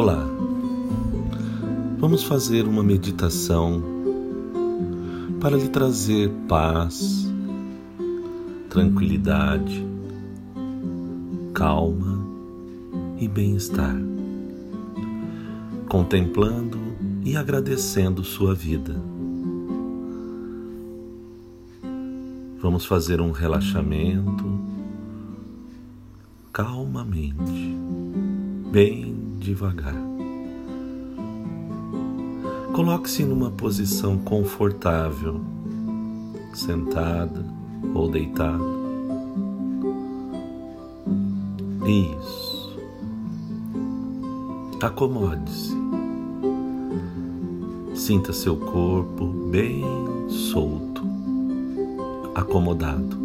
Olá, vamos fazer uma meditação para lhe trazer paz, tranquilidade, calma e bem-estar, contemplando e agradecendo sua vida. Vamos fazer um relaxamento calmamente, bem devagar. Coloque-se numa posição confortável, sentada ou deitada. Isso. Acomode-se. Sinta seu corpo bem solto, acomodado.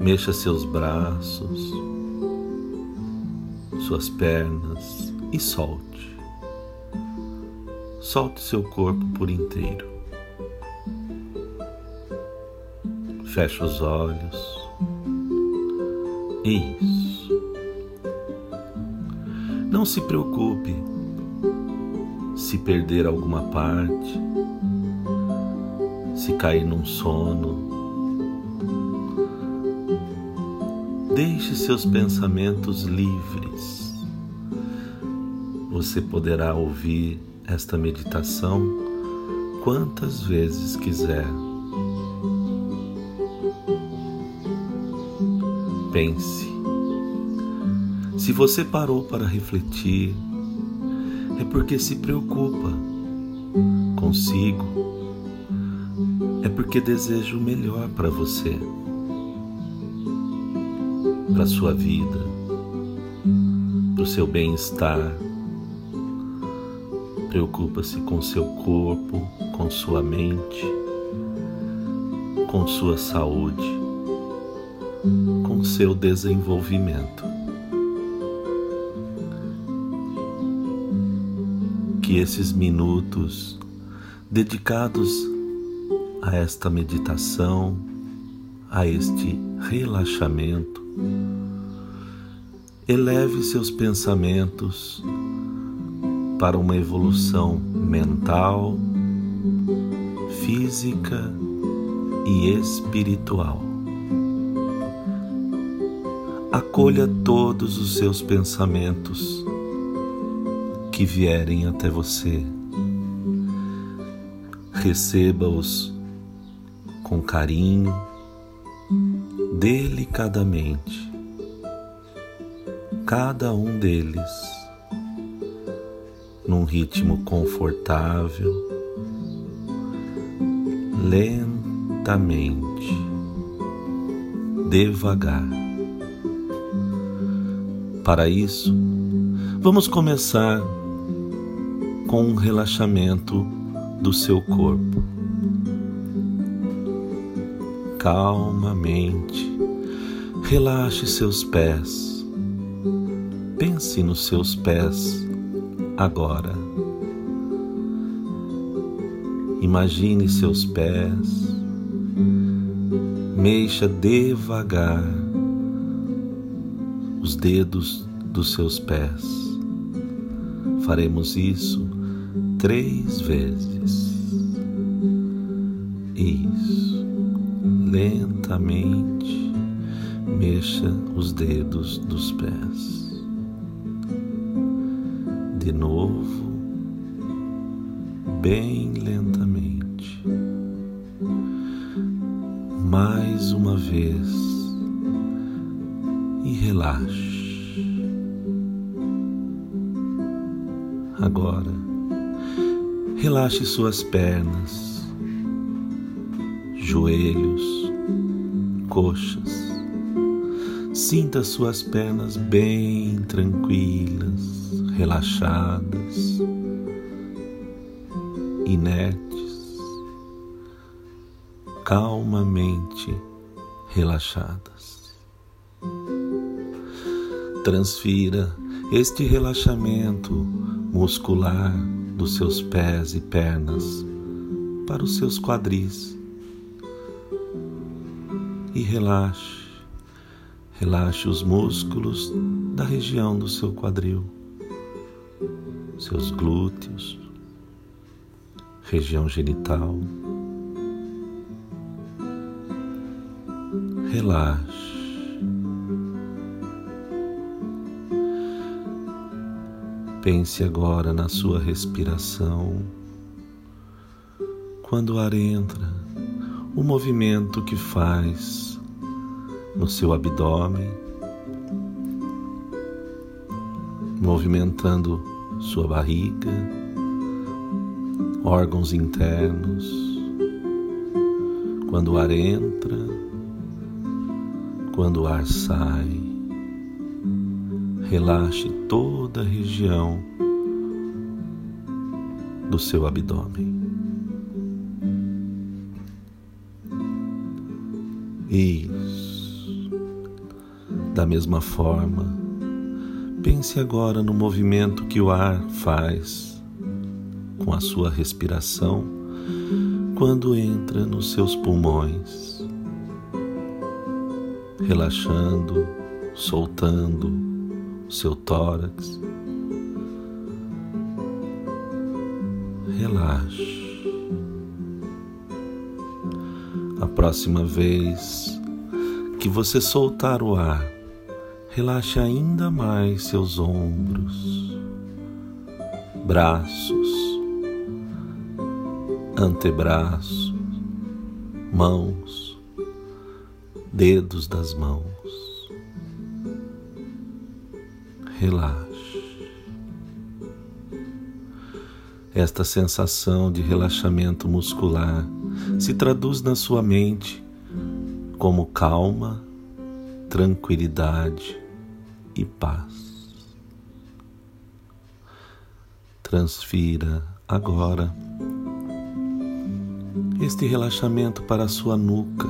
Mexa seus braços, suas pernas e solte. Solte seu corpo por inteiro. Feche os olhos. Isso. Não se preocupe se perder alguma parte, se cair num sono. Deixe seus pensamentos livres. Você poderá ouvir esta meditação quantas vezes quiser. Pense. Se você parou para refletir, é porque se preocupa consigo, é porque deseja o melhor para você para a sua vida, para o seu bem-estar. Preocupa-se com seu corpo, com sua mente, com sua saúde, com seu desenvolvimento. Que esses minutos dedicados a esta meditação, a este relaxamento, eleve seus pensamentos para uma evolução mental, física e espiritual. Acolha todos os seus pensamentos que vierem até você. Receba-os com carinho delicadamente, cada um deles num ritmo confortável, lentamente, devagar. Para isso, vamos começar com um relaxamento do seu corpo calmamente. Relaxe seus pés. Pense nos seus pés agora. Imagine seus pés. Mexa devagar os dedos dos seus pés. Faremos isso três vezes. Isso lentamente mexa os dedos dos pés. De novo, bem lentamente. Mais uma vez e relaxe. Agora, relaxe suas pernas joelhos, coxas. Sinta suas pernas bem tranquilas, relaxadas, inertes, calmamente relaxadas. Transfira este relaxamento muscular dos seus pés e pernas para os seus quadris e relaxe, Relaxe os músculos da região do seu quadril, seus glúteos, região genital. Relaxe. Pense agora na sua respiração. Quando o ar entra, o movimento que faz no seu abdômen, movimentando sua barriga, órgãos internos. Quando o ar entra, quando o ar sai relaxe toda a região do seu abdômen. Isso. Da mesma forma, pense agora no movimento que o ar faz com a sua respiração quando entra nos seus pulmões, relaxando, soltando seu tórax. Relaxe. A próxima vez que você soltar o ar, relaxe ainda mais seus ombros, braços, antebraços, mãos, dedos das mãos. relaxe. Esta sensação de relaxamento muscular se traduz na sua mente como calma, tranquilidade e paz. Transfira agora este relaxamento para a sua nuca,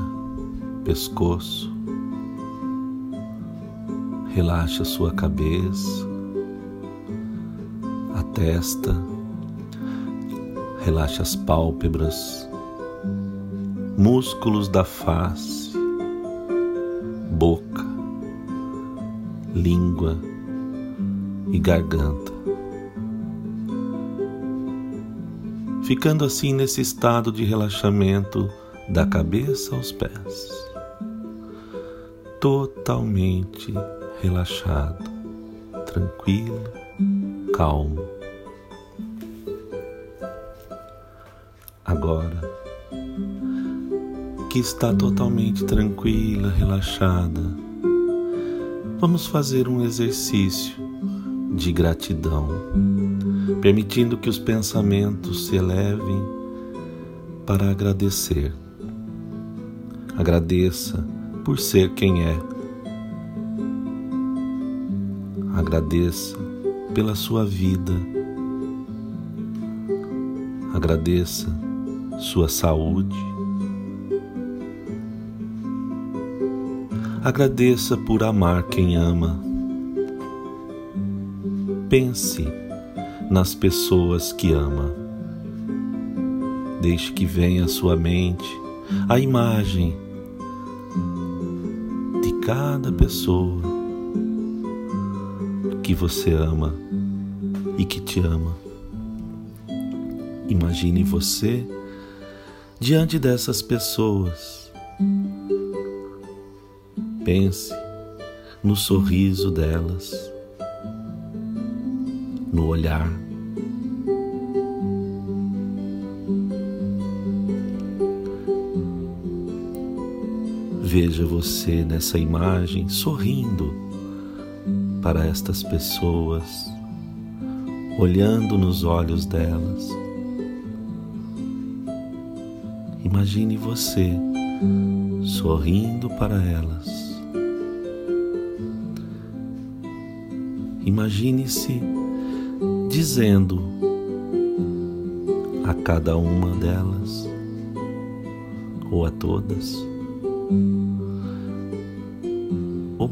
pescoço, Relaxe a sua cabeça, a testa, relaxe as pálpebras, músculos da face, boca, língua e garganta. Ficando assim nesse estado de relaxamento da cabeça aos pés, totalmente relaxado, tranquilo, calmo. Agora que está totalmente tranquila, relaxada, vamos fazer um exercício de gratidão, permitindo que os pensamentos se elevem para agradecer. Agradeça por ser quem é Agradeça pela sua vida. Agradeça sua saúde. Agradeça por amar quem ama. Pense nas pessoas que ama. Deixe que venha à sua mente a imagem de cada pessoa que você ama e que te ama. Imagine você diante dessas pessoas. Pense no sorriso delas, no olhar. Veja você nessa imagem sorrindo para estas pessoas, olhando nos olhos delas. Imagine você sorrindo para elas. Imagine-se dizendo a cada uma delas ou a todas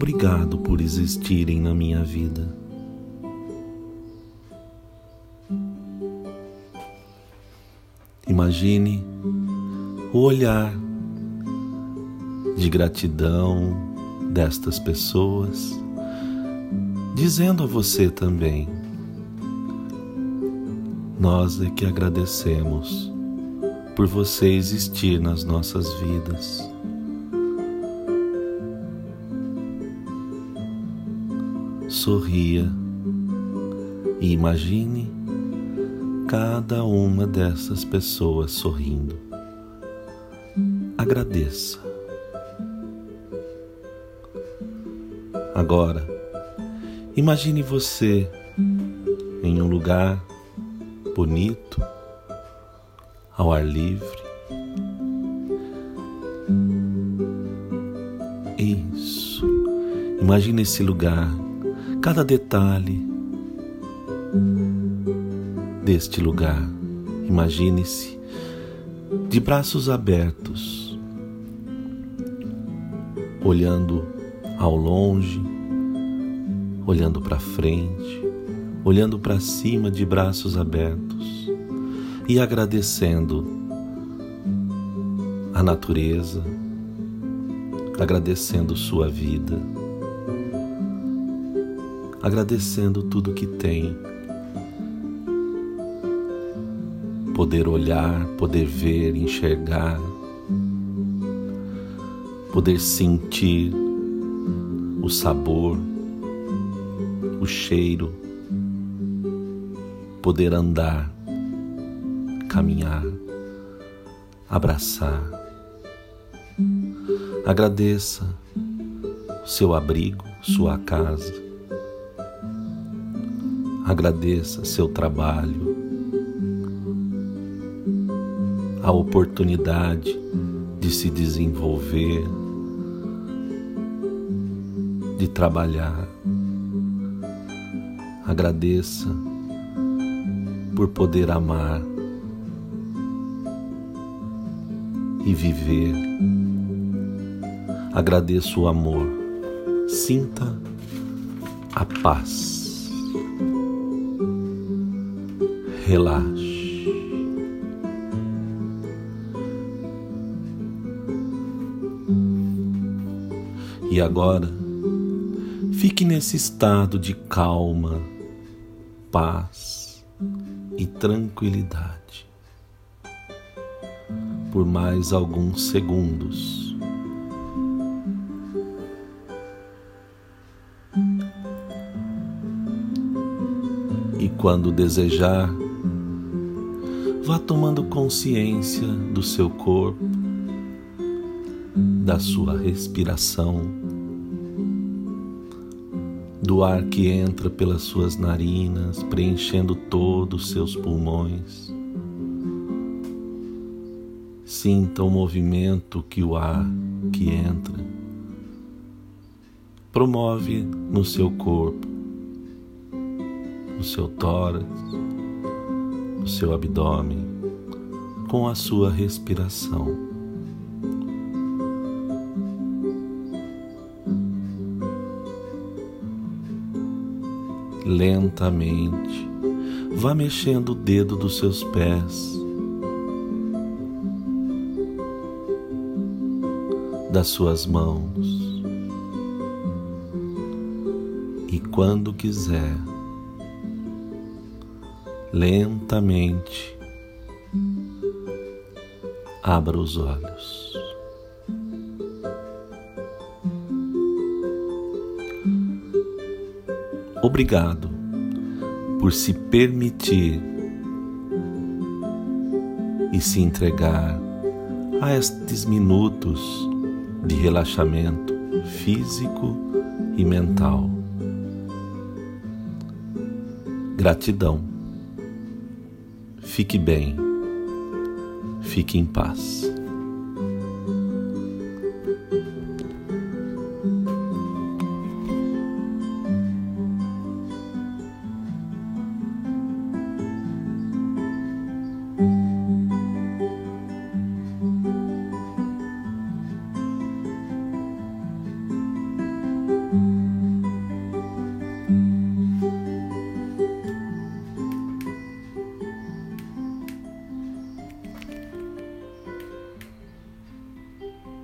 Obrigado por existirem na minha vida. Imagine o olhar de gratidão, destas pessoas, dizendo a você também: Nós é que agradecemos por você existir nas nossas vidas. Sorria e imagine cada uma dessas pessoas sorrindo. Agradeça. Agora, imagine você em um lugar bonito, ao ar livre. Isso. Imagine esse lugar, cada detalhe deste lugar. Imagine-se de braços abertos, olhando ao longe, olhando para frente, olhando para cima de braços abertos e agradecendo a natureza, agradecendo sua vida, agradecendo tudo que tem. Poder olhar, poder ver, enxergar, poder sentir o sabor, o cheiro, poder andar, caminhar, abraçar. Agradeça seu abrigo, sua casa. Agradeça seu trabalho, a oportunidade de se desenvolver, de trabalhar. Agradeça por poder amar e viver. Agradeço o amor. Sinta a paz. Relaxe. E agora, Fique nesse estado de calma, paz e tranquilidade por mais alguns segundos. E quando desejar, vá tomando consciência do seu corpo, da sua respiração do ar que entra pelas suas narinas, preenchendo todos os seus pulmões. Sinta o movimento que o ar que entra promove no seu corpo, no seu tórax, no seu abdômen, com a sua respiração. Lentamente. Vá mexendo o dedo dos seus pés, das suas mãos. E quando quiser, lentamente, abra os olhos. Obrigado por se permitir e se entregar a estes minutos de relaxamento físico e mental. Gratidão. Fique bem. Fique em paz.